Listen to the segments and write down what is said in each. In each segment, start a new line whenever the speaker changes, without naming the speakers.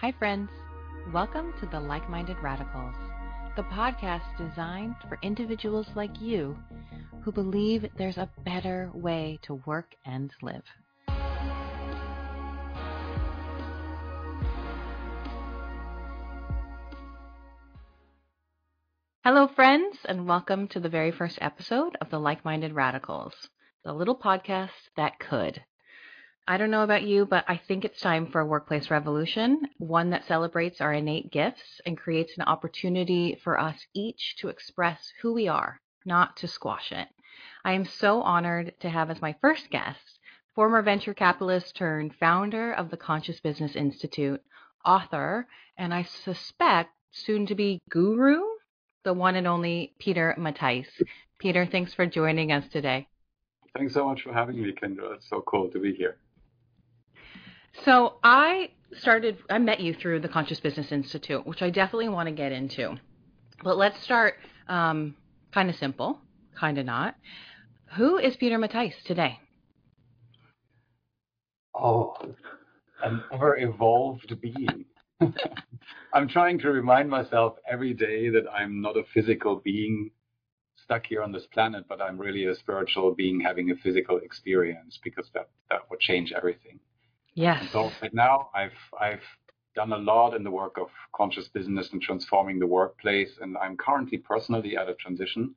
Hi, friends. Welcome to the Like Minded Radicals, the podcast designed for individuals like you who believe there's a better way to work and live. Hello, friends, and welcome to the very first episode of the Like Minded Radicals, the little podcast that could. I don't know about you, but I think it's time for a workplace revolution, one that celebrates our innate gifts and creates an opportunity for us each to express who we are, not to squash it. I am so honored to have as my first guest former venture capitalist turned founder of the Conscious Business Institute, author, and I suspect soon to be guru, the one and only Peter Matthies. Peter, thanks for joining us today.
Thanks so much for having me, Kendra. It's so cool to be here.
So I started, I met you through the Conscious Business Institute, which I definitely want to get into. But let's start um, kind of simple, kind of not. Who is Peter Matthies today?
Oh, an ever evolved being. I'm trying to remind myself every day that I'm not a physical being stuck here on this planet, but I'm really a spiritual being having a physical experience because that, that would change everything.
Yes.
So right now, I've I've done a lot in the work of conscious business and transforming the workplace, and I'm currently personally at a transition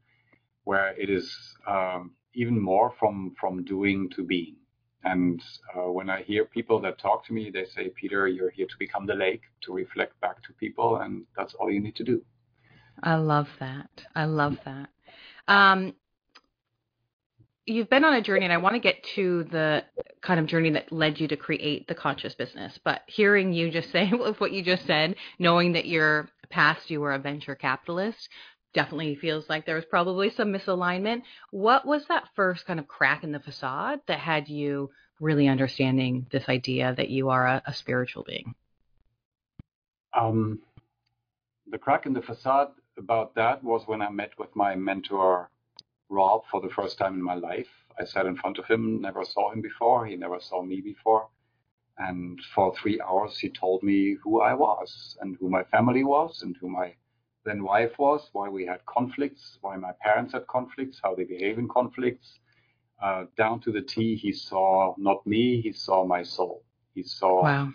where it is um, even more from from doing to being. And uh, when I hear people that talk to me, they say, Peter, you're here to become the lake, to reflect back to people, and that's all you need to do.
I love that. I love that. Um, you've been on a journey, and I want to get to the kind of journey that led you to create the conscious business. But hearing you just say what you just said, knowing that your past you were a venture capitalist, definitely feels like there was probably some misalignment. What was that first kind of crack in the facade that had you really understanding this idea that you are a, a spiritual being?
Um, the crack in the facade about that was when I met with my mentor Rob for the first time in my life. I sat in front of him, never saw him before. He never saw me before. And for three hours, he told me who I was and who my family was and who my then wife was, why we had conflicts, why my parents had conflicts, how they behave in conflicts. Uh, down to the T, he saw not me, he saw my soul. He saw wow.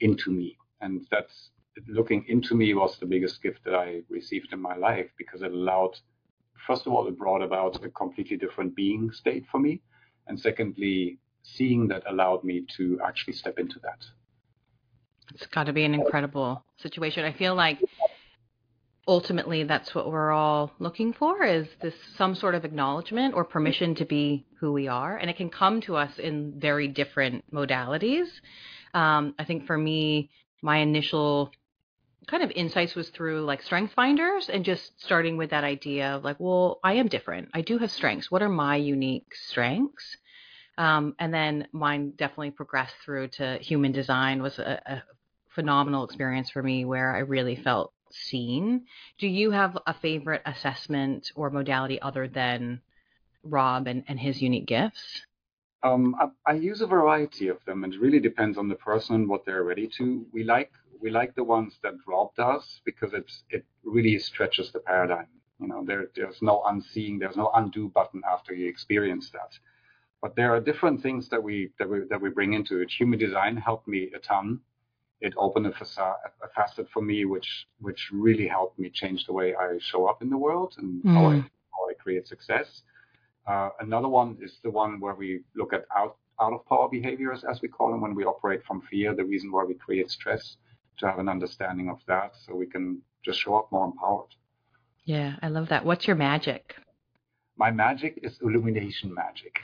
into me. And that's looking into me was the biggest gift that I received in my life because it allowed first of all, it brought about a completely different being state for me. And secondly, seeing that allowed me to actually step into that.
It's got to be an incredible situation. I feel like ultimately that's what we're all looking for is this some sort of acknowledgement or permission to be who we are and it can come to us in very different modalities um, i think for me my initial kind of insights was through like strength finders and just starting with that idea of like, well, I am different. I do have strengths. What are my unique strengths? Um, and then mine definitely progressed through to human design was a, a phenomenal experience for me where I really felt seen. Do you have a favorite assessment or modality other than Rob and, and his unique gifts?
Um, I, I, use a variety of them, and it really depends on the person what they're ready to. We like we like the ones that Rob does because it's it really stretches the paradigm. You know, there there's no unseeing, there's no undo button after you experience that. But there are different things that we that we that we bring into it. Human design helped me a ton. It opened a, facade, a facet for me, which which really helped me change the way I show up in the world and mm. how, I, how I create success. Uh, another one is the one where we look at out out of power behaviors, as we call them, when we operate from fear, the reason why we create stress to have an understanding of that so we can just show up more empowered.
Yeah, I love that. What's your magic?
My magic is illumination magic.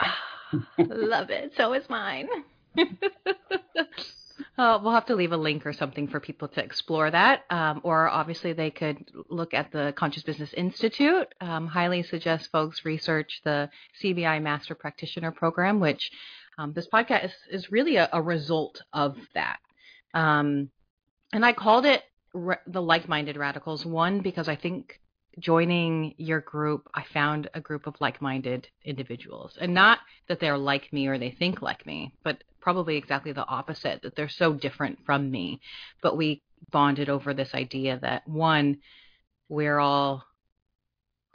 love it. So is mine. Uh, we'll have to leave a link or something for people to explore that. Um, or obviously, they could look at the Conscious Business Institute. Um, highly suggest folks research the CBI Master Practitioner Program, which um, this podcast is, is really a, a result of that. And I called it re- the like-minded radicals. One because I think joining your group, I found a group of like-minded individuals, and not that they're like me or they think like me, but probably exactly the opposite, that they're so different from me. But we bonded over this idea that one, we're all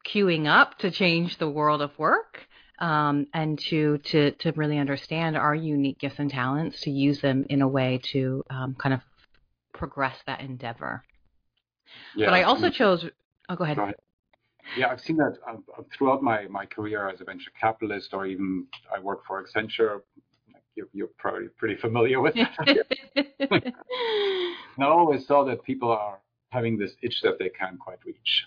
queuing up to change the world of work. Um, and to, to to really understand our unique gifts and talents, to use them in a way to um, kind of progress that endeavor. Yeah, but I also chose. Oh, go ahead. Go ahead.
Yeah, I've seen that uh, throughout my, my career as a venture capitalist, or even I work for Accenture. You're, you're probably pretty familiar with it. and I always saw that people are having this itch that they can't quite reach.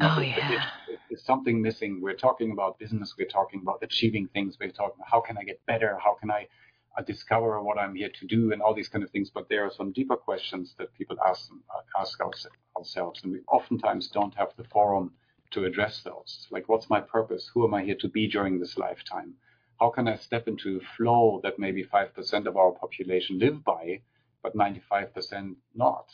Oh yeah,
there's something missing. We're talking about business. We're talking about achieving things. We're talking about how can I get better? How can I uh, discover what I'm here to do and all these kind of things. But there are some deeper questions that people ask ask ourselves, and we oftentimes don't have the forum to address those. Like, what's my purpose? Who am I here to be during this lifetime? How can I step into a flow that maybe 5% of our population live by, but 95% not?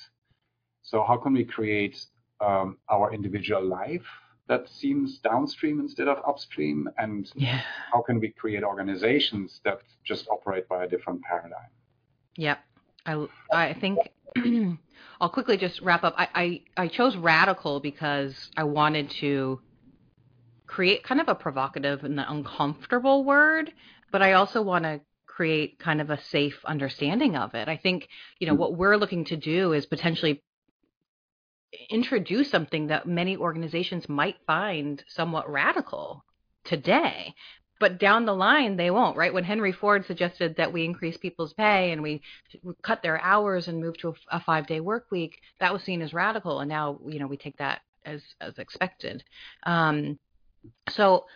So, how can we create um, our individual life that seems downstream instead of upstream? And
yeah.
how can we create organizations that just operate by a different paradigm?
Yeah, I, I think I'll quickly just wrap up. I, I, I chose radical because I wanted to create kind of a provocative and uncomfortable word, but I also want to create kind of a safe understanding of it. I think, you know, hmm. what we're looking to do is potentially introduce something that many organizations might find somewhat radical today but down the line they won't right? When henry ford suggested that we increase people's pay and we cut their hours and move to a, five day work week that was seen as radical and now you know we take that as as expected. Um, so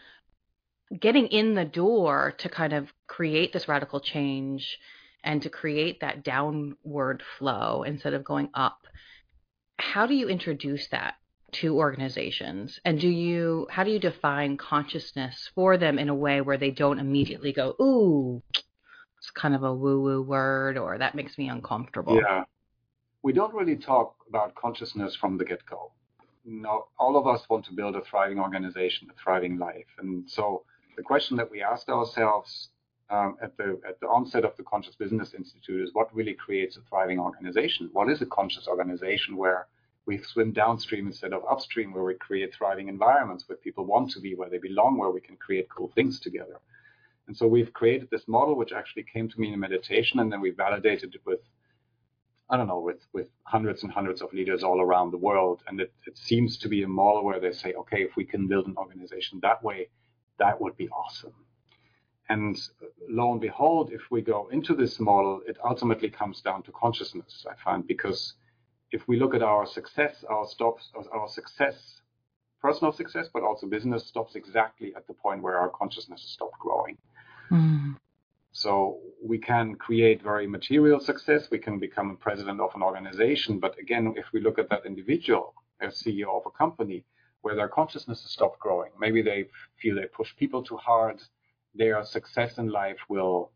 getting in the door to kind of create this radical change and to create that downward flow instead of going up how do you introduce that to organizations? And do you how do you define consciousness for them in a way where they don't immediately go ooh it's kind of a woo woo word or that makes me uncomfortable
yeah. We don't really talk about consciousness from the get go no all of us want to build a thriving organization a thriving life. And so the question that we asked ourselves um, at the at the onset of the Conscious Business Institute is what really creates a thriving organization. What is a conscious organization where we swim downstream instead of upstream, where we create thriving environments where people want to be, where they belong, where we can create cool things together. And so we've created this model, which actually came to me in a meditation, and then we validated it with, I don't know, with, with hundreds and hundreds of leaders all around the world. And it, it seems to be a model where they say, okay, if we can build an organization that way, that would be awesome. And lo and behold, if we go into this model, it ultimately comes down to consciousness, I find, because if we look at our success, our stops, our success, personal success, but also business stops exactly at the point where our consciousness has stopped growing. Mm. So we can create very material success. We can become a president of an organization. But again, if we look at that individual as CEO of a company where their consciousness has stopped growing, maybe they feel they push people too hard, their success in life will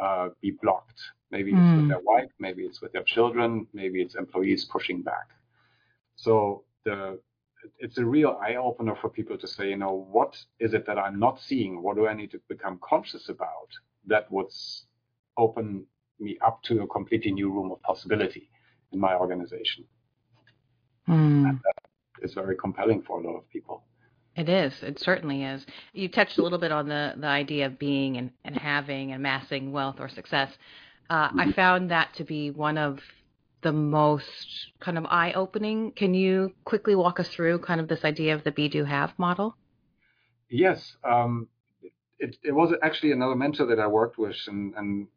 uh, be blocked Maybe it's mm. with hmm. their wife, maybe it's with their children, maybe it's employees pushing back. So the it's a real eye opener for people to say, you know, what is it that I'm not seeing? What do I need to become conscious about that would open me up to a completely new room of possibility in my organization? Mm. And that is very compelling for a lot of people.
It is. It certainly is. You touched a little bit on the, the idea of being and, and having, and amassing wealth or success. Uh, I found that to be one of the most kind of eye opening. Can you quickly walk us through kind of this idea of the be do have model?
Yes. Um, it, it, was actually another mentor that I worked with, and, and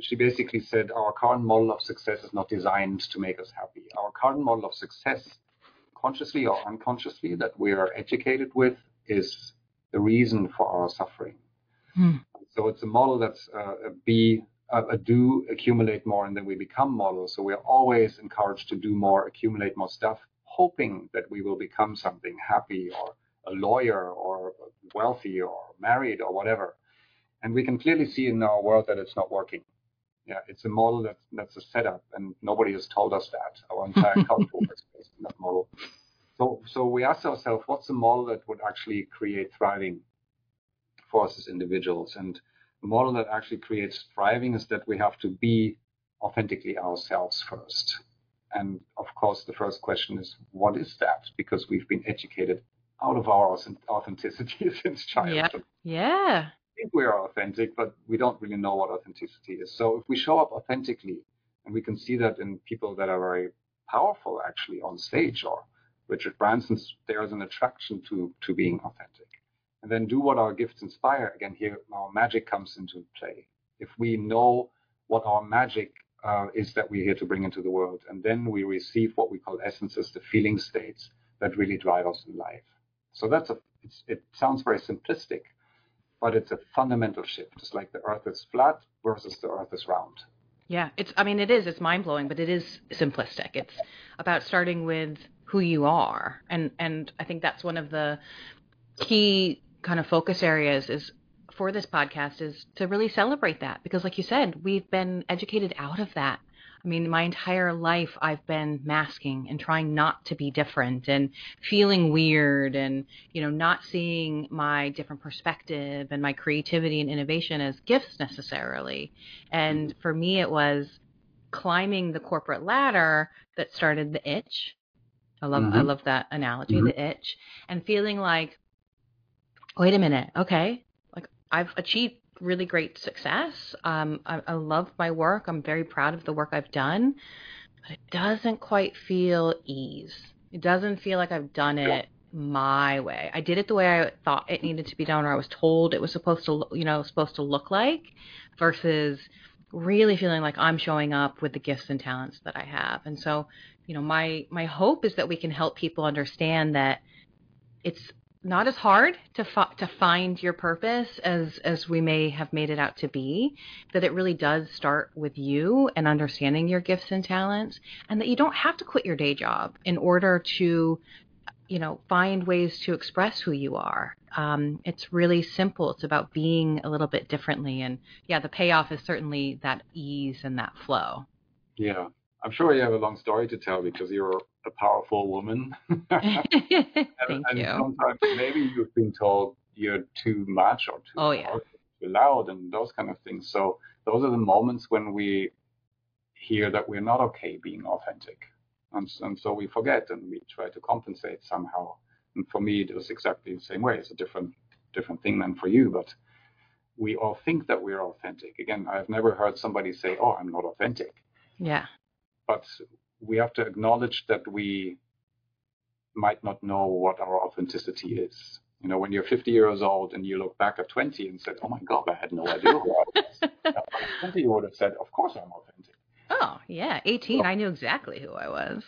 she basically said our current model of success is not designed to make us happy. Our current model of success, consciously or unconsciously, that we are educated with, is the reason for our suffering. Hmm. So it's a model that's uh, a be uh, do accumulate more and then we become models. So we're always encouraged to do more, accumulate more stuff, hoping that we will become something happy or a lawyer or wealthy or married or whatever. And we can clearly see in our world that it's not working. Yeah, it's a model that's that's a setup, and nobody has told us that. Our entire culture is based on that model. So, so we asked ourselves, what's the model that would actually create thriving for us as individuals? And the model that actually creates thriving is that we have to be authentically ourselves first. And of course, the first question is, what is that? Because we've been educated out of our authenticity since childhood.
Yeah. Yeah.
Think we are authentic, but we don't really know what authenticity is. So if we show up authentically, and we can see that in people that are very powerful actually on stage, or Richard Branson, there's an attraction to to being authentic. And then do what our gifts inspire. Again, here our magic comes into play. If we know what our magic uh, is that we're here to bring into the world, and then we receive what we call essences, the feeling states that really drive us in life. So that's a. it sounds very simplistic, but it's a fundamental shift. It's like the Earth is flat versus the Earth is round.
Yeah, it's. I mean, it is. It's mind blowing, but it is simplistic. It's about starting with who you are, and and I think that's one of the key kind of focus areas is for this podcast is to really celebrate that because, like you said, we've been educated out of that I mean, my entire life I've been masking and trying not to be different and feeling weird and, you know, not seeing my different perspective and my creativity and innovation as gifts necessarily. And for me, it was climbing the corporate ladder that started the itch. I love, mm-hmm. I love that analogy, mm-hmm. the itch and feeling like, wait a minute. Okay. Like I've achieved really great success. Um, I, I love my work. I'm very proud of the work I've done, but it doesn't quite feel ease. It doesn't feel like I've done it my way. I did it the way I thought it needed to be done, or I was told it was supposed to, you know, supposed to look like, versus really feeling like I'm showing up with the gifts and talents that I have. And so, you know, my my hope is that we can help people understand that it's not as hard to fi- to find your purpose as as we may have made it out to be that it really does start with you and understanding your gifts and talents and that you don't have to quit your day job in order to you know find ways to express who you are. Um, it's really simple. It's about being a little bit differently and yeah the payoff is certainly that ease and that flow.
Yeah. I'm sure you have a long story to tell because you're a powerful woman.
Thank
and,
and
you. Sometimes maybe you've been told you're too much or too,
oh, yeah.
too loud and those kind of things. So those are the moments when we hear that we're not okay being authentic. And, and so we forget and we try to compensate somehow. And for me, it was exactly the same way. It's a different different thing than for you, but we all think that we're authentic. Again, I've never heard somebody say, "Oh, I'm not authentic."
Yeah
but we have to acknowledge that we might not know what our authenticity is. You know, when you're 50 years old and you look back at 20 and said, "Oh my God, I had no idea who I was," at 20 you would have said, "Of course I'm authentic."
Oh yeah, 18, I knew exactly who I was.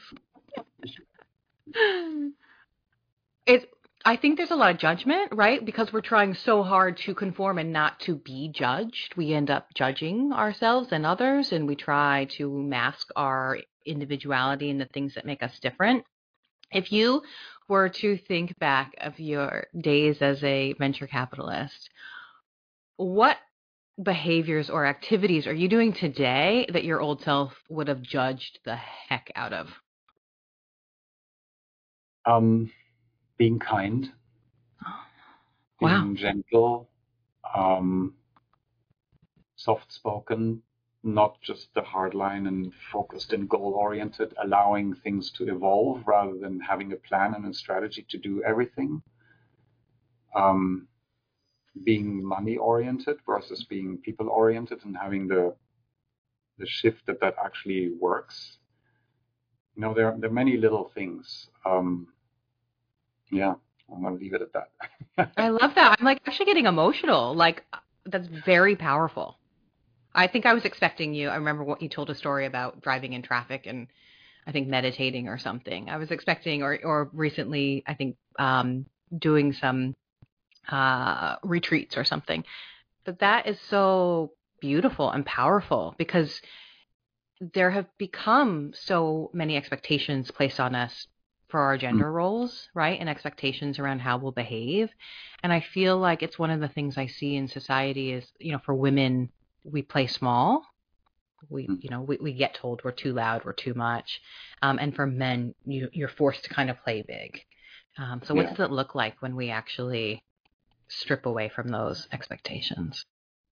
It's I think there's a lot of judgment, right? Because we're trying so hard to conform and not to be judged. We end up judging ourselves and others, and we try to mask our individuality and the things that make us different. If you were to think back of your days as a venture capitalist, what behaviors or activities are you doing today that your old self would have judged the heck out of?
Um, being kind,
wow.
being gentle, um, soft spoken, not just the hard line and focused and goal oriented, allowing things to evolve rather than having a plan and a strategy to do everything. Um, being money oriented versus being people oriented and having the the shift that that actually works. You know, there, there are many little things. Um, yeah, I'm gonna leave it at that.
I love that. I'm like actually getting emotional. Like that's very powerful. I think I was expecting you. I remember what you told a story about driving in traffic and I think meditating or something. I was expecting, or or recently, I think um, doing some uh, retreats or something. But that is so beautiful and powerful because there have become so many expectations placed on us for our gender mm. roles, right? And expectations around how we'll behave. And I feel like it's one of the things I see in society is, you know, for women, we play small. We, mm. you know, we, we get told we're too loud, we're too much. Um, and for men, you, you're forced to kind of play big. Um, so what yeah. does it look like when we actually strip away from those expectations?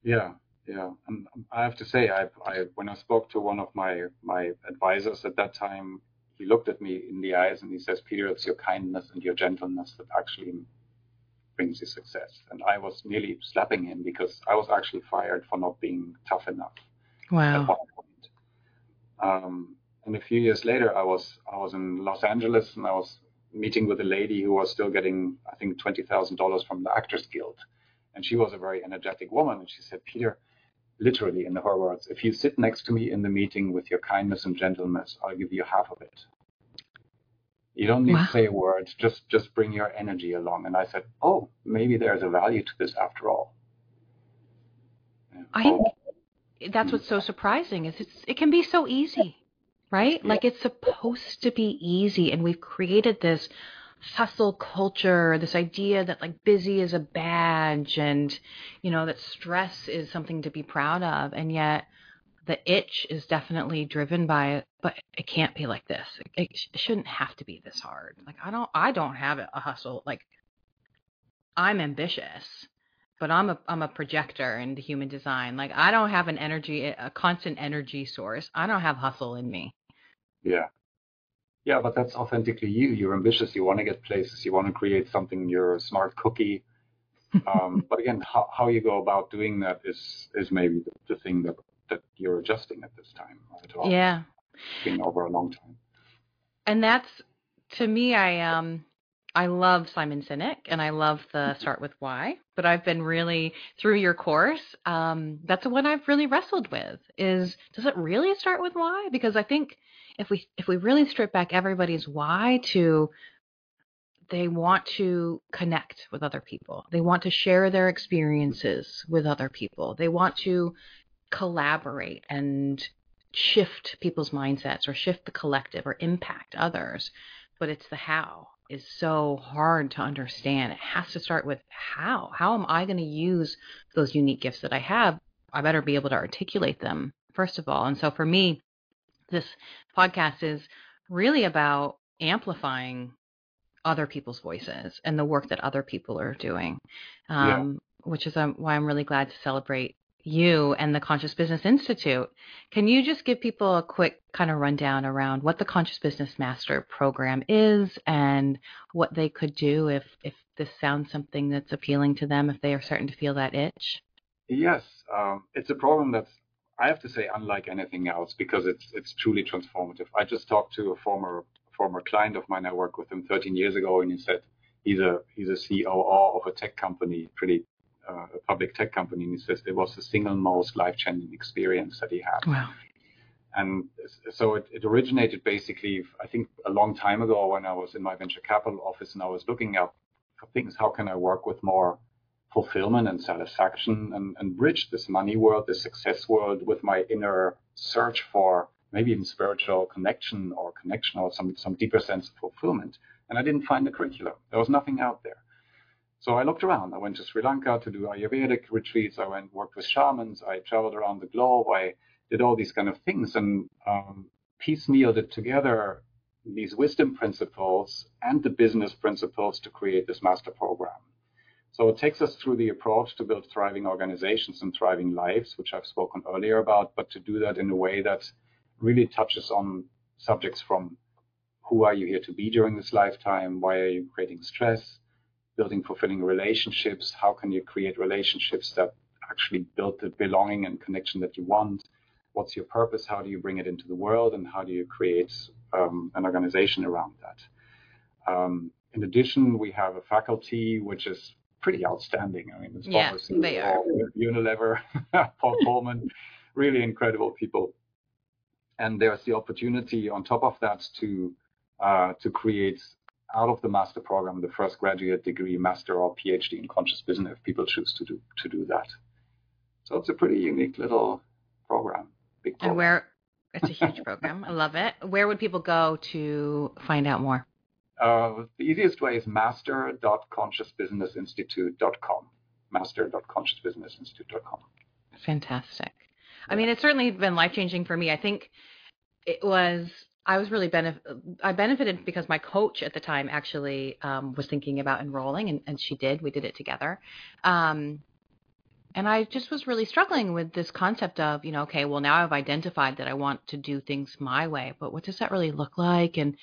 Yeah, yeah. And I have to say, I, I when I spoke to one of my my advisors at that time, he looked at me in the eyes and he says, Peter, it's your kindness and your gentleness that actually brings you success. And I was nearly slapping him because I was actually fired for not being tough enough.
Wow.
At one point. Um, and a few years later, I was I was in Los Angeles and I was meeting with a lady who was still getting, I think, twenty thousand dollars from the Actors Guild, and she was a very energetic woman. And she said, Peter, literally in her words, if you sit next to me in the meeting with your kindness and gentleness, I'll give you half of it. You don't need wow. to say words. Just just bring your energy along. And I said, oh, maybe there's a value to this after all.
Yeah. I oh. think that's what's so surprising is it's it can be so easy, right? Yeah. Like it's supposed to be easy, and we've created this hustle culture, this idea that like busy is a badge, and you know that stress is something to be proud of, and yet the itch is definitely driven by it, but it can't be like this. It, it shouldn't have to be this hard. Like I don't, I don't have a hustle. Like I'm ambitious, but I'm a, I'm a projector in the human design. Like I don't have an energy, a constant energy source. I don't have hustle in me.
Yeah. Yeah, but that's authentically you. You're ambitious. You want to get places. You want to create something. You're a smart cookie. um, but again, how, how you go about doing that is is maybe the, the thing that that you're adjusting at this time.
Yeah.
Been over a long time.
And that's to me I um I love Simon Sinek and I love the mm-hmm. start with why, but I've been really through your course, um, that's one I've really wrestled with is does it really start with why? Because I think if we if we really strip back everybody's why to they want to connect with other people. They want to share their experiences with other people. They want to collaborate and shift people's mindsets or shift the collective or impact others. But it's the how is so hard to understand. It has to start with how. How am I going to use those unique gifts that I have? I better be able to articulate them, first of all. And so for me, this podcast is really about amplifying other people's voices and the work that other people are doing, um, yeah. which is um, why I'm really glad to celebrate you and the Conscious Business Institute. Can you just give people a quick kind of rundown around what the Conscious Business Master program is and what they could do if, if this sounds something that's appealing to them, if they are starting to feel that itch?
Yes, um, it's a program that's I have to say unlike anything else because it's it's truly transformative. I just talked to a former former client of mine. I worked with him 13 years ago, and he said he's a he's a COO of a tech company, pretty uh, a public tech company, and he says it was the single most life-changing experience that he had.
Wow.
And so it, it originated basically, I think, a long time ago when I was in my venture capital office and I was looking up for things. How can I work with more fulfillment and satisfaction and, and bridge this money world, this success world with my inner search for maybe even spiritual connection or connection or some, some deeper sense of fulfillment. And I didn't find the curriculum. There was nothing out there. So I looked around. I went to Sri Lanka to do Ayurvedic retreats. I went worked with shamans. I traveled around the globe. I did all these kind of things and um, piecemealed it together these wisdom principles and the business principles to create this master program. So it takes us through the approach to build thriving organizations and thriving lives, which I've spoken earlier about, but to do that in a way that really touches on subjects from who are you here to be during this lifetime? Why are you creating stress? Building fulfilling relationships. How can you create relationships that actually build the belonging and connection that you want? What's your purpose? How do you bring it into the world? And how do you create um, an organization around that? Um, in addition, we have a faculty which is pretty outstanding. I mean,
it's yeah, they are.
Unilever, Paul Polman, really incredible people. And there's the opportunity on top of that to uh, to create out of the master program the first graduate degree, master or PhD in conscious business if people choose to do to do that. So it's a pretty unique little program. Big program.
And where it's a huge program. I love it. Where would people go to find out more?
Uh, the easiest way is master.consciousbusinessinstitute.com. Master.consciousbusinessinstitute.com.
Fantastic. I mean, it's certainly been life changing for me. I think it was I was really benef- I benefited because my coach at the time actually um, was thinking about enrolling, and, and she did. We did it together. Um, and I just was really struggling with this concept of, you know, okay, well now I've identified that I want to do things my way, but what does that really look like? And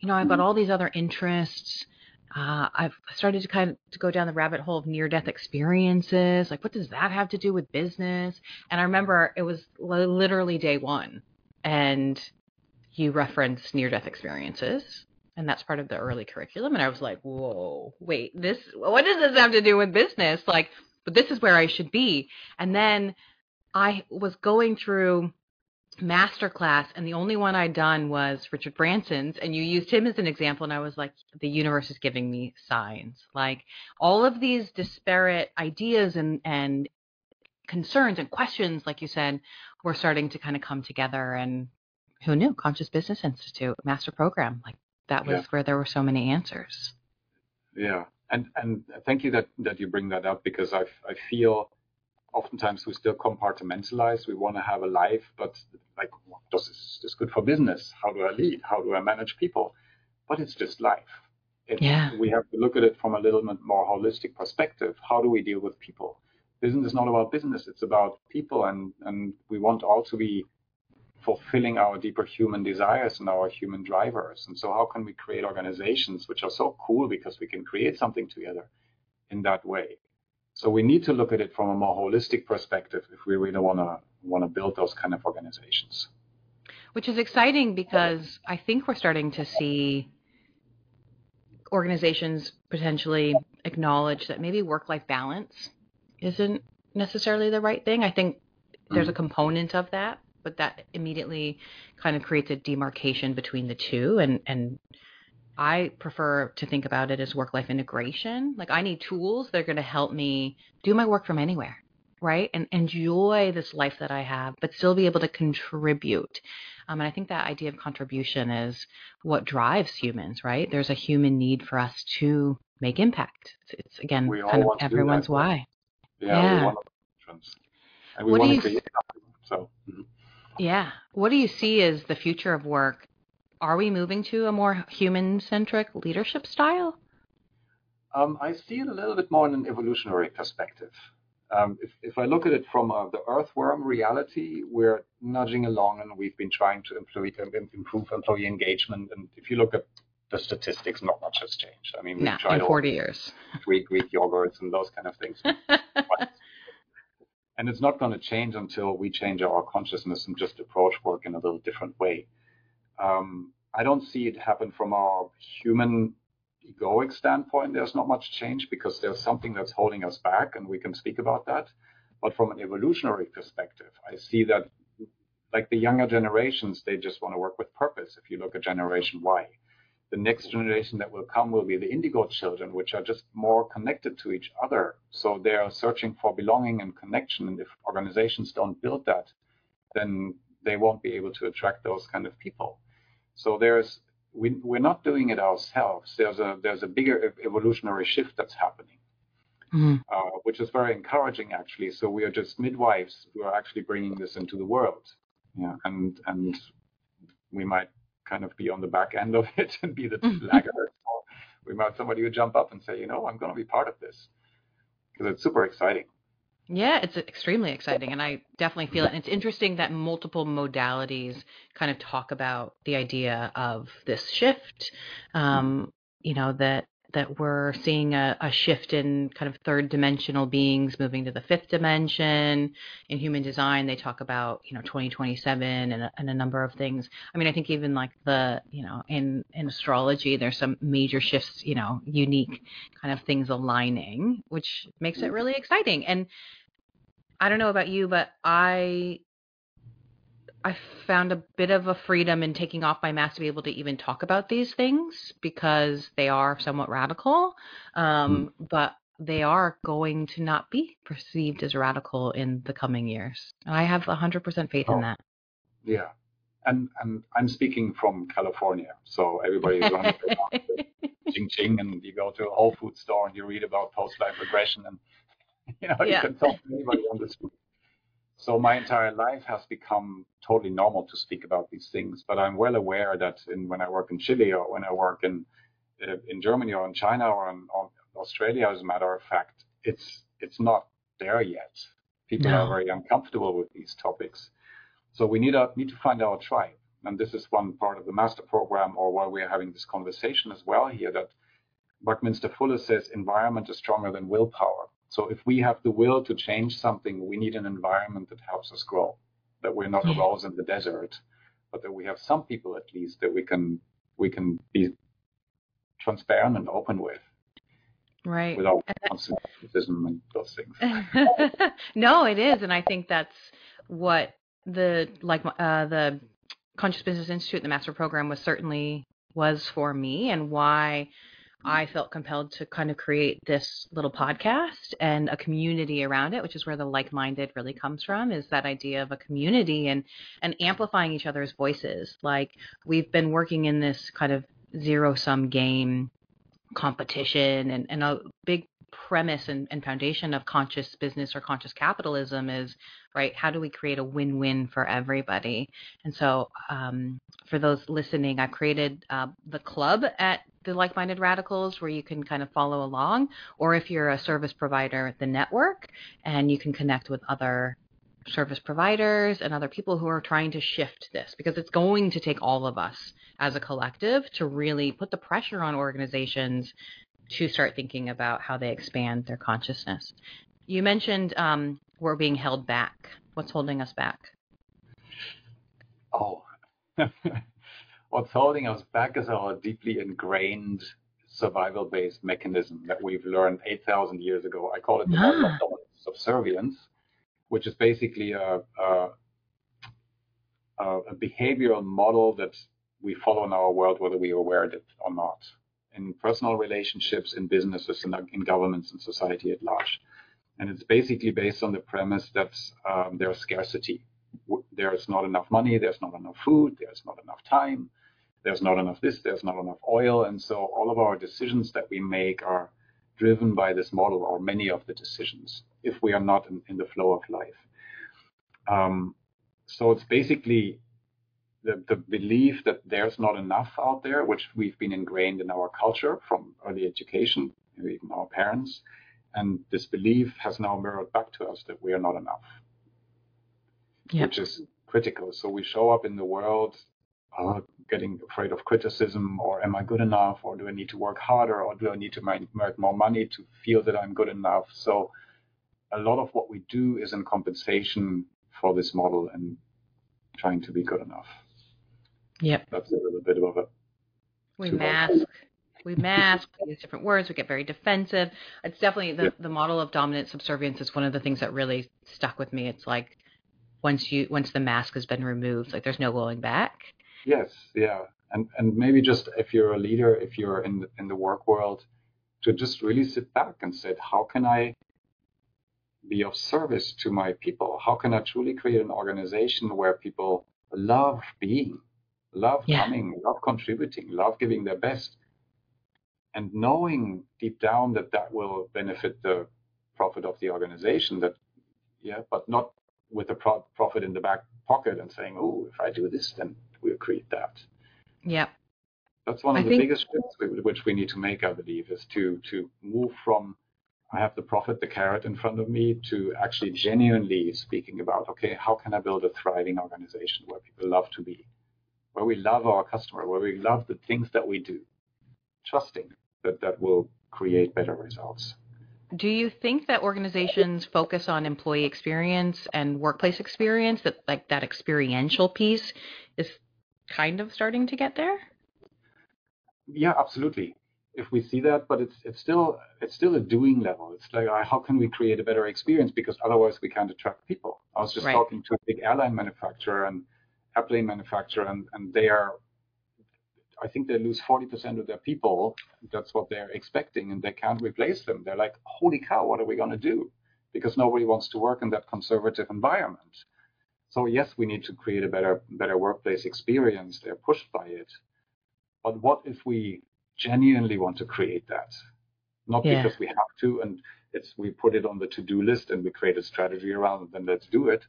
you know, I've got all these other interests. Uh, I've started to kind of to go down the rabbit hole of near death experiences. Like, what does that have to do with business? And I remember it was literally day one, and you referenced near death experiences, and that's part of the early curriculum. And I was like, whoa, wait, this, what does this have to do with business? Like, but this is where I should be. And then I was going through masterclass and the only one I'd done was Richard Branson's and you used him as an example and I was like the universe is giving me signs like all of these disparate ideas and and concerns and questions like you said were starting to kind of come together and who knew conscious business institute master program like that was yeah. where there were so many answers
yeah and and thank you that that you bring that up because I I feel oftentimes we still compartmentalize. We want to have a life, but like, does this, this good for business? How do I lead? How do I manage people? But it's just life. It's,
yeah.
We have to look at it from a little bit more holistic perspective. How do we deal with people? Business is not about business. It's about people. And, and we want all to be fulfilling our deeper human desires and our human drivers. And so how can we create organizations which are so cool because we can create something together in that way? So we need to look at it from a more holistic perspective if we really want to want to build those kind of organizations.
Which is exciting because I think we're starting to see organizations potentially acknowledge that maybe work-life balance isn't necessarily the right thing. I think there's a mm-hmm. component of that, but that immediately kind of creates a demarcation between the two and and I prefer to think about it as work life integration. Like I need tools that are going to help me do my work from anywhere, right? And enjoy this life that I have, but still be able to contribute. Um, and I think that idea of contribution is what drives humans, right? There's a human need for us to make impact. It's, it's again kind of everyone's why.
Yeah, yeah. and we what want to create something. So. Mm-hmm.
Yeah. What do you see as the future of work are we moving to a more human centric leadership style?
Um, I see it a little bit more in an evolutionary perspective. Um, if, if, I look at it from uh, the earthworm reality, we're nudging along and we've been trying to employee, improve employee engagement. And if you look at the statistics, not much has changed. I mean,
we've tried in 40 years.
Greek, Greek yogurts and those kind of things. and it's not going to change until we change our consciousness and just approach work in a little different way. Um, I don't see it happen from our human egoic standpoint. There's not much change because there's something that's holding us back, and we can speak about that. But from an evolutionary perspective, I see that like the younger generations, they just want to work with purpose. If you look at Generation Y, the next generation that will come will be the indigo children, which are just more connected to each other. So they are searching for belonging and connection. And if organizations don't build that, then they won't be able to attract those kind of people. So there's we, we're not doing it ourselves. There's a there's a bigger evolutionary shift that's happening, mm-hmm. uh, which is very encouraging actually. So we are just midwives who are actually bringing this into the world, yeah, and and we might kind of be on the back end of it and be the mm-hmm. laggard. Or we might have somebody who jump up and say, you know, I'm going to be part of this because it's super exciting.
Yeah, it's extremely exciting, and I definitely feel it. And it's interesting that multiple modalities kind of talk about the idea of this shift. Um, you know that that we're seeing a, a, shift in kind of third dimensional beings moving to the fifth dimension. In human design, they talk about, you know, 2027 and a, and a number of things. I mean, I think even like the, you know, in, in astrology, there's some major shifts, you know, unique kind of things aligning, which makes it really exciting. And I don't know about you, but I I found a bit of a freedom in taking off my mask to be able to even talk about these things because they are somewhat radical. Um, mm. But they are going to not be perceived as radical in the coming years. And I have 100% faith oh, in that.
Yeah. And, and I'm speaking from California. So everybody is on ching ching, and you go to a Whole Food store and you read about post life regression, and you know, yeah. you can talk to anybody on the street. So my entire life has become totally normal to speak about these things. But I'm well aware that in, when I work in Chile or when I work in uh, in Germany or in China or in, or Australia, as a matter of fact, it's it's not there yet. People
No.
are very uncomfortable with these topics. So we need, need to find our tribe. And this is one part of the master program or why we're having this conversation as well here that Buckminster Fuller says environment is stronger than willpower. So if we have the will to change something, we need an environment that helps us grow, that we're not a rose in the desert, but that we have some people at least that we can we can be transparent and open with
Right.
without constant criticism and those things.
no, it is, and I think that's what the like uh, the Conscious Business Institute, the master program, was certainly was for me, and why I felt compelled to kind of create this little podcast and a community around it, which is where the like-minded really comes from, is that idea of a community and and amplifying each other's voices. Like we've been working in this kind of zero-sum game competition and, and a big premise and, and foundation of conscious business or conscious capitalism is right how do we create a win-win for everybody? And so um, for those listening i created uh, the club at the like-minded radicals where you can kind of follow along. Or if you're a service provider the network and you can connect with other service providers and other people who are trying to shift this because it's going to take all of us as a collective to really put the pressure on organizations to start thinking about how they expand their consciousness. You mentioned um, we're being held back. What's holding us back?
Oh, what's holding us back is our deeply ingrained survival-based mechanism that we've learned 8,000 years ago. I call it the model of
Ah.
subservience, which is basically a, a, a, a behavioral model that we follow in our world, whether we are aware of it or not, in personal relationships, in businesses, and in governments and society at large. And it's basically based on the premise that um, there's scarcity. There's not enough money, there's not enough food, there's not enough time, there's not enough this, there's not enough oil. And so all of our decisions that we make are driven by this model, or many of the decisions, if we are not in, in the flow of life. Um, so it's basically the, the belief that there's not enough out there, which we've been ingrained in our culture from early education, even our parents. And this belief has now mirrored back to us that we are not enough,
Yep.
which is critical. So we show up in the world uh, getting afraid of criticism, or am I good enough, or do I need to work harder, or do I need to make, make more money to feel that I'm good enough? So a lot of what we do is in compensation for this model and trying to be good enough.
Yep.
That's a little bit of a
We
Too
mask. We mask. We use different words. We get very defensive. It's definitely the,
Yeah.
the model of dominant subservience is one of the things that really stuck with me. It's like once you once the mask has been removed, like there's no going back.
Yes, yeah, and and maybe just if you're a leader, if you're in the, in the work world, to just really sit back and say, how can I be of service to my people? How can I truly create an organization where people love being, love
Yeah.
coming, love contributing, love giving their best, and knowing deep down that that will benefit the profit of the organization. That yeah, but not with a pro- profit in the back pocket and saying, oh, if I do this, then we'll create that.
Yeah.
That's one of
I
the
think-
biggest shifts which we need to make, I believe, is to to move from I have the profit, the carrot in front of me, to actually genuinely speaking about, okay, how can I build a thriving organization where people love to be, where we love our customer, where we love the things that we do, trusting that that will create better results.
Do you think that organizations focus on employee experience and workplace experience that like that experiential piece is kind of starting to get there?
Yeah, absolutely. If we see that, but it's it's still it's still a doing level. It's like uh, how can we create a better experience because otherwise we can't attract people. I was just
Right.
talking to a big airline manufacturer and airplane manufacturer, and and they are, I think they lose forty percent of their people. That's what they're expecting, and they can't replace them. They're like, holy cow, what are we going to do? Because nobody wants to work in that conservative environment. So yes, we need to create a better better workplace experience. They're pushed by it. But what if we genuinely want to create that? Not
Yeah.
because we have to and it's we put it on the to-do list and we create a strategy around it, then let's do it.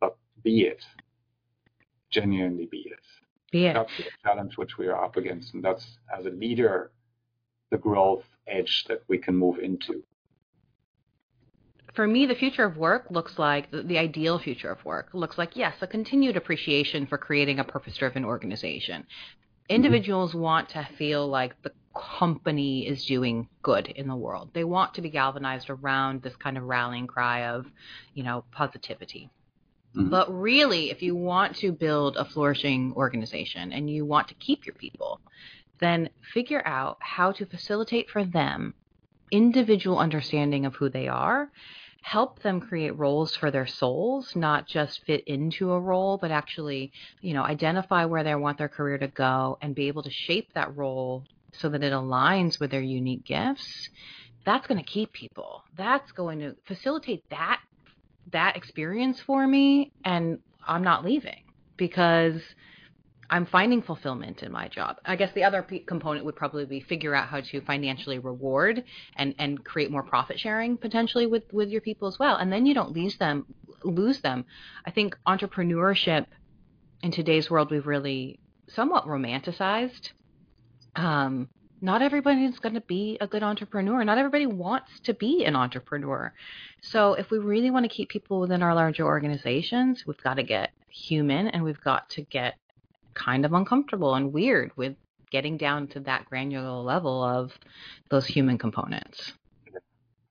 But be it. Genuinely be it.
Be it.
That's the challenge which we are up against. And that's as a leader the growth edge that we can move into.
for me, the future of work looks like the, ideal future of work looks like, yes, a continued appreciation for creating a purpose driven organization. Mm-hmm. Individuals mm-hmm. want to feel like the company is doing good in the world. They want to be galvanized around this kind of rallying cry of, you know, positivity. Mm-hmm. But really, if you want to build a flourishing organization and you want to keep your people, then figure out how to facilitate for them individual understanding of who they are help them create roles for their souls, not just fit into a role, but actually, you know, identify where they want their career to go and be able to shape that role so that it aligns with their unique gifts. That's going to keep people. That's going to facilitate that that experience for me and I'm not leaving because I'm finding fulfillment in my job. I guess the other p- component would probably be figure out how to financially reward and, and create more profit sharing potentially with, with your people as well. And then you don't lose them lose them. I think entrepreneurship in today's world we've really somewhat romanticized. Um, not everybody is going to be a good entrepreneur. Not everybody wants to be an entrepreneur. So if we really want to keep people within our larger organizations, we've got to get human and we've got to get kind of uncomfortable and weird with getting down to that granular level of those human components.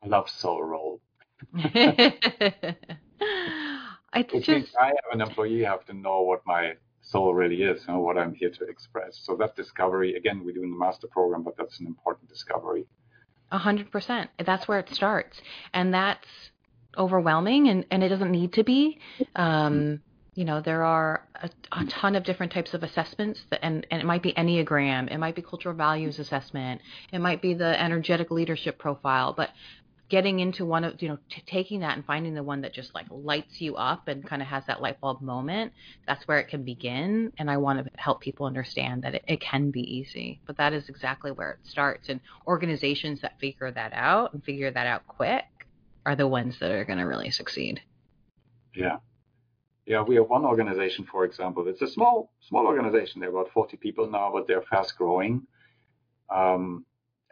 I love soul role.
it's
Which
just
I have an employee, have to know what my soul really is what I'm here to express. So that discovery, again, we do in the master program, but that's an important discovery.
A hundred percent. That's where it starts, and that's overwhelming, and and it doesn't need to be. Um, you know, there are a, a, ton of different types of assessments, that, and, and it might be Enneagram, it might be cultural values assessment, it might be the energetic leadership profile, but getting into one of, you know, t- taking that and finding the one that just like lights you up and kind of has that light bulb moment, that's where it can begin. And I want to help people understand that it, it can be easy, but that is exactly where it starts. And organizations that figure that out and figure that out quick are the ones that are going to really succeed.
Yeah. Yeah, we have one organization, for example. It's a small, small organization. They're about 40 people now, but they're fast growing. Um,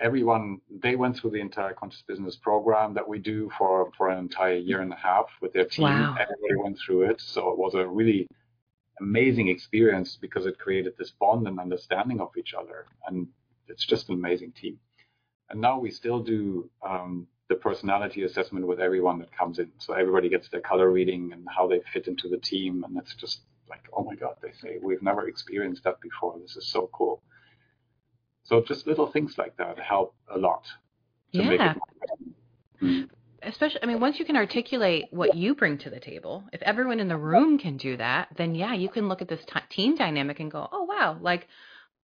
everyone, they went through the entire conscious business program that we do for, for an entire year and a half with their team.
Wow.
Everybody went through it. So it was a really amazing experience because it created this bond and understanding of each other. And it's just an amazing team. And now we still do um, the personality assessment with everyone that comes in. So everybody gets their color reading and how they fit into the team. And it's just like, oh my God, they say, we've never experienced that before. This is so cool. So just little things like that help a lot.
yeah. Mm. Especially, I mean, once you can articulate what you bring to the table, if everyone in the room can do that, then yeah, you can look at this t- team dynamic and go, oh wow, like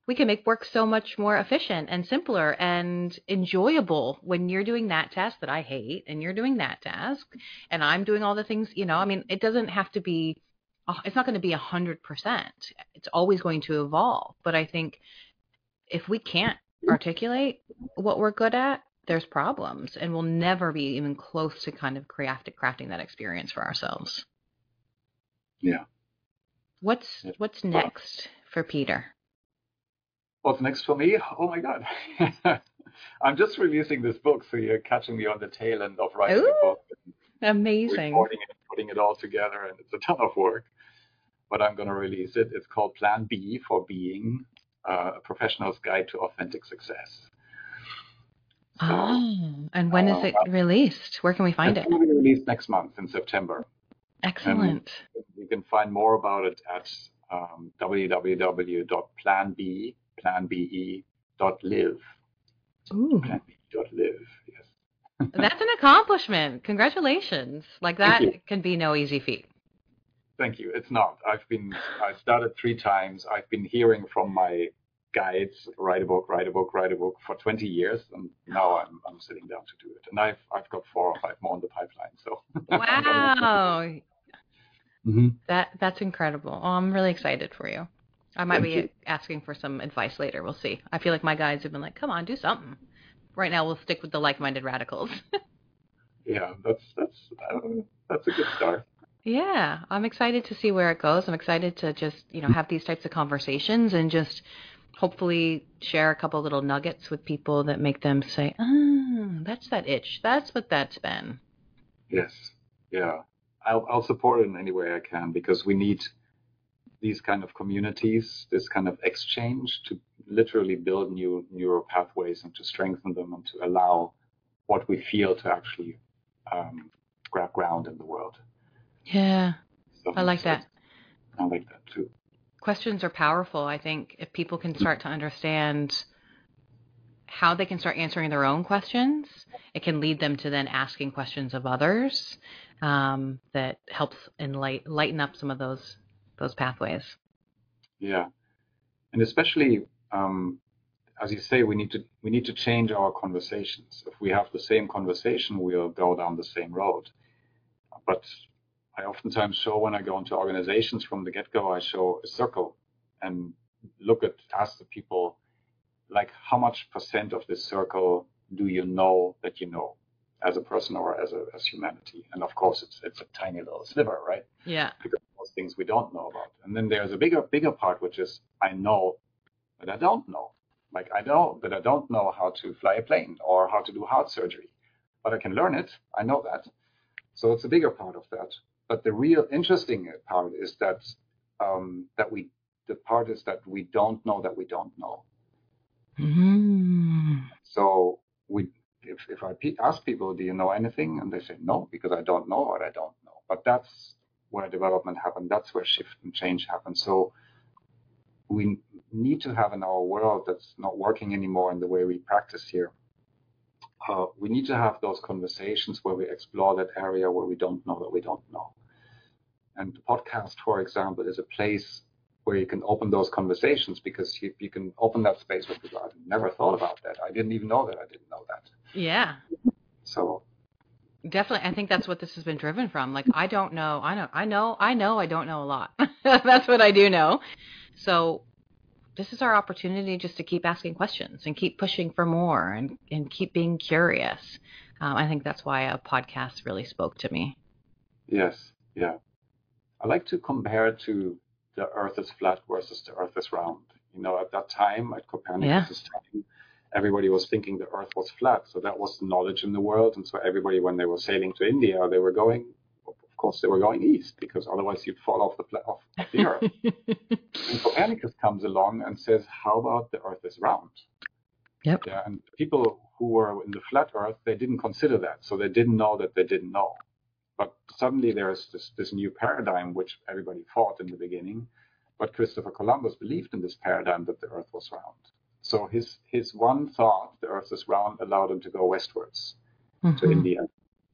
we can make work so much more efficient and simpler and enjoyable when you're doing that task that I hate and you're doing that task and I'm doing all the things, you know, I mean, it doesn't have to be, it's not going to be a hundred percent. It's always going to evolve. But I think if we can't mm-hmm. articulate what we're good at, there's problems and we'll never be even close to kind of crafting, crafting that experience for ourselves.
Yeah.
What's, what's next for Peter?
What's next for me? Oh my God. I'm just releasing this book, so you're catching me on the tail end of writing
Ooh,
a book.
Amazing.
Recording it, putting it all together, and it's a ton of work. But I'm going to release it. It's called Plan B for Being uh, a Professional's Guide to Authentic Success.
So, oh, and when uh, is it released? Where can we find
it's
it?
It's released next month in September.
Excellent.
And you can find more about it at um, www.planb planbe.live.
Ooh.
Planbe.live, yes.
That's an accomplishment. Congratulations. Like that can be no easy feat.
Thank you. It's not. I've been, I started three times. I've been hearing from my guides, write a book, write a book, write a book for 20 years. And now I'm, I'm sitting down to do it. And I've, I've got four or five more in the pipeline. So.
Wow.
mm-hmm.
That, that's incredible. Oh, I'm really excited for you. I might be asking for some advice later. We'll see. I feel like my guides have been like, "Come on, do something." Right now, we'll stick with the like-minded radicals.
yeah, that's that's uh, that's a good start.
Yeah, I'm excited to see where it goes. I'm excited to just you know have these types of conversations and just hopefully share a couple little nuggets with people that make them say, "Oh, that's that itch. That's what that's been."
Yes. Yeah. I'll, I'll support it in any way I can because we need these kind of communities, this kind of exchange to literally build new neural pathways and to strengthen them and to allow what we feel to actually um, grab ground in the world.
Yeah. I like that.
I like that too.
Questions are powerful. I think if people can start to understand how they can start answering their own questions, it can lead them to then asking questions of others um, that helps enlight, lighten up some of those those pathways.
Yeah, and especially um, as you say, we need to we need to change our conversations. If we have the same conversation, we'll go down the same road. But I oftentimes show when I go into organizations from the get-go, I show a circle and look at ask the people like how much percent of this circle do you know that you know as a person or as a as humanity? And of course, it's it's a tiny little sliver, right?
Yeah.
Because most things we don't know about. And then there's a bigger bigger part which is I know that I don't know. Like I know that I don't know how to fly a plane or how to do heart surgery, but I can learn it. I know that. So it's a bigger part of that. But the real interesting part is that um, that we the part is that we don't know that we don't know.
Mm-hmm.
So we, if, if I ask people, do you know anything? And they say no, because I don't know what I don't know. But that's where development happens. That's where shift and change happens. So we need to have in our world that's not working anymore in the way we practice here. Uh, we need to have those conversations where we explore that area where we don't know that we don't know. And the podcast, for example, is a place where you can open those conversations because you, you can open that space with people. I've never thought about that. I didn't even know that I didn't know that.
Yeah.
So.
Definitely. I think that's what this has been driven from. Like i don't know. I know i know i know i don't know a lot. That's what i do know. So this is our opportunity just to keep asking questions and keep pushing for more and, and keep being curious. Um, i think that's why a podcast really spoke to me.
Yes. Yeah i like to compare it to the Earth is flat versus the Earth is round. You know, at that time, at Copernicus' yeah. time, everybody was thinking the Earth was flat. So that was the knowledge in the world. And so everybody, when they were sailing to India, they were going, of course, they were going east because otherwise you'd fall off the, off, off the Earth. and Copernicus comes along and says, how about the Earth is round?
Yep.
Yeah, and people who were in the flat Earth, they didn't consider that. So they didn't know that they didn't know. But suddenly there's this, this new paradigm, which everybody fought in the beginning. But Christopher Columbus believed in this paradigm that the Earth was round. So his, his one thought, the Earth is round, allowed him to go westwards mm-hmm. to India,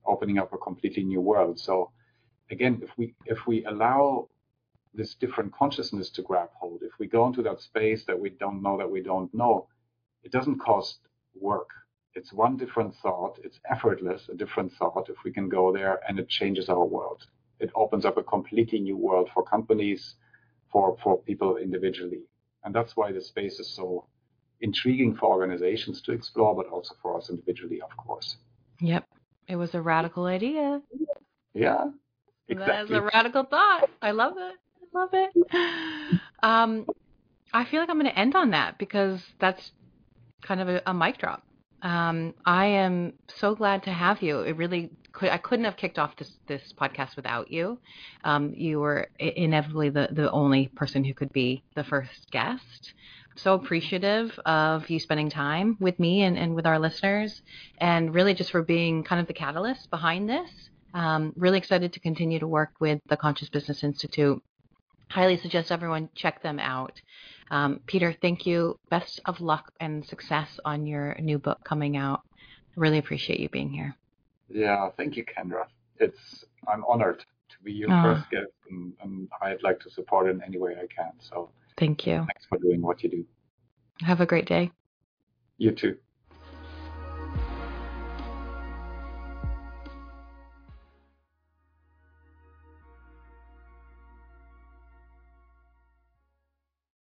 opening up a completely new world. So again, if we if we allow this different consciousness to grab hold, if we go into that space that we don't know that we don't know, it doesn't cost work it's one different thought. It's effortless, a different thought. If we can go there and it changes our world, it opens up a completely new world for companies, for, for people individually. And that's why the space is so intriguing for organizations to explore, but also for us individually, of course.
Yep. It was a radical idea.
Yeah. Exactly.
That is a radical thought. I love it. I love it. Um, I feel like I'm going to end on that because that's kind of a, a mic drop. Um, I am so glad to have you. It really could, I couldn't have kicked off this, this podcast without you. Um, you were inevitably the, the only person who could be the first guest. So appreciative of you spending time with me and, and with our listeners, and really just for being kind of the catalyst behind this. Um, really excited to continue to work with the Conscious Business Institute. Highly suggest everyone check them out. Um, Peter, thank you. Best of luck and success on your new book coming out. Really appreciate you being here.
Yeah, thank you, Kendra. It's I'm honored to be your uh, first guest, and, and I'd like to support in any way I can. So
thank you.
Thanks for doing what you do.
Have a great day.
You too.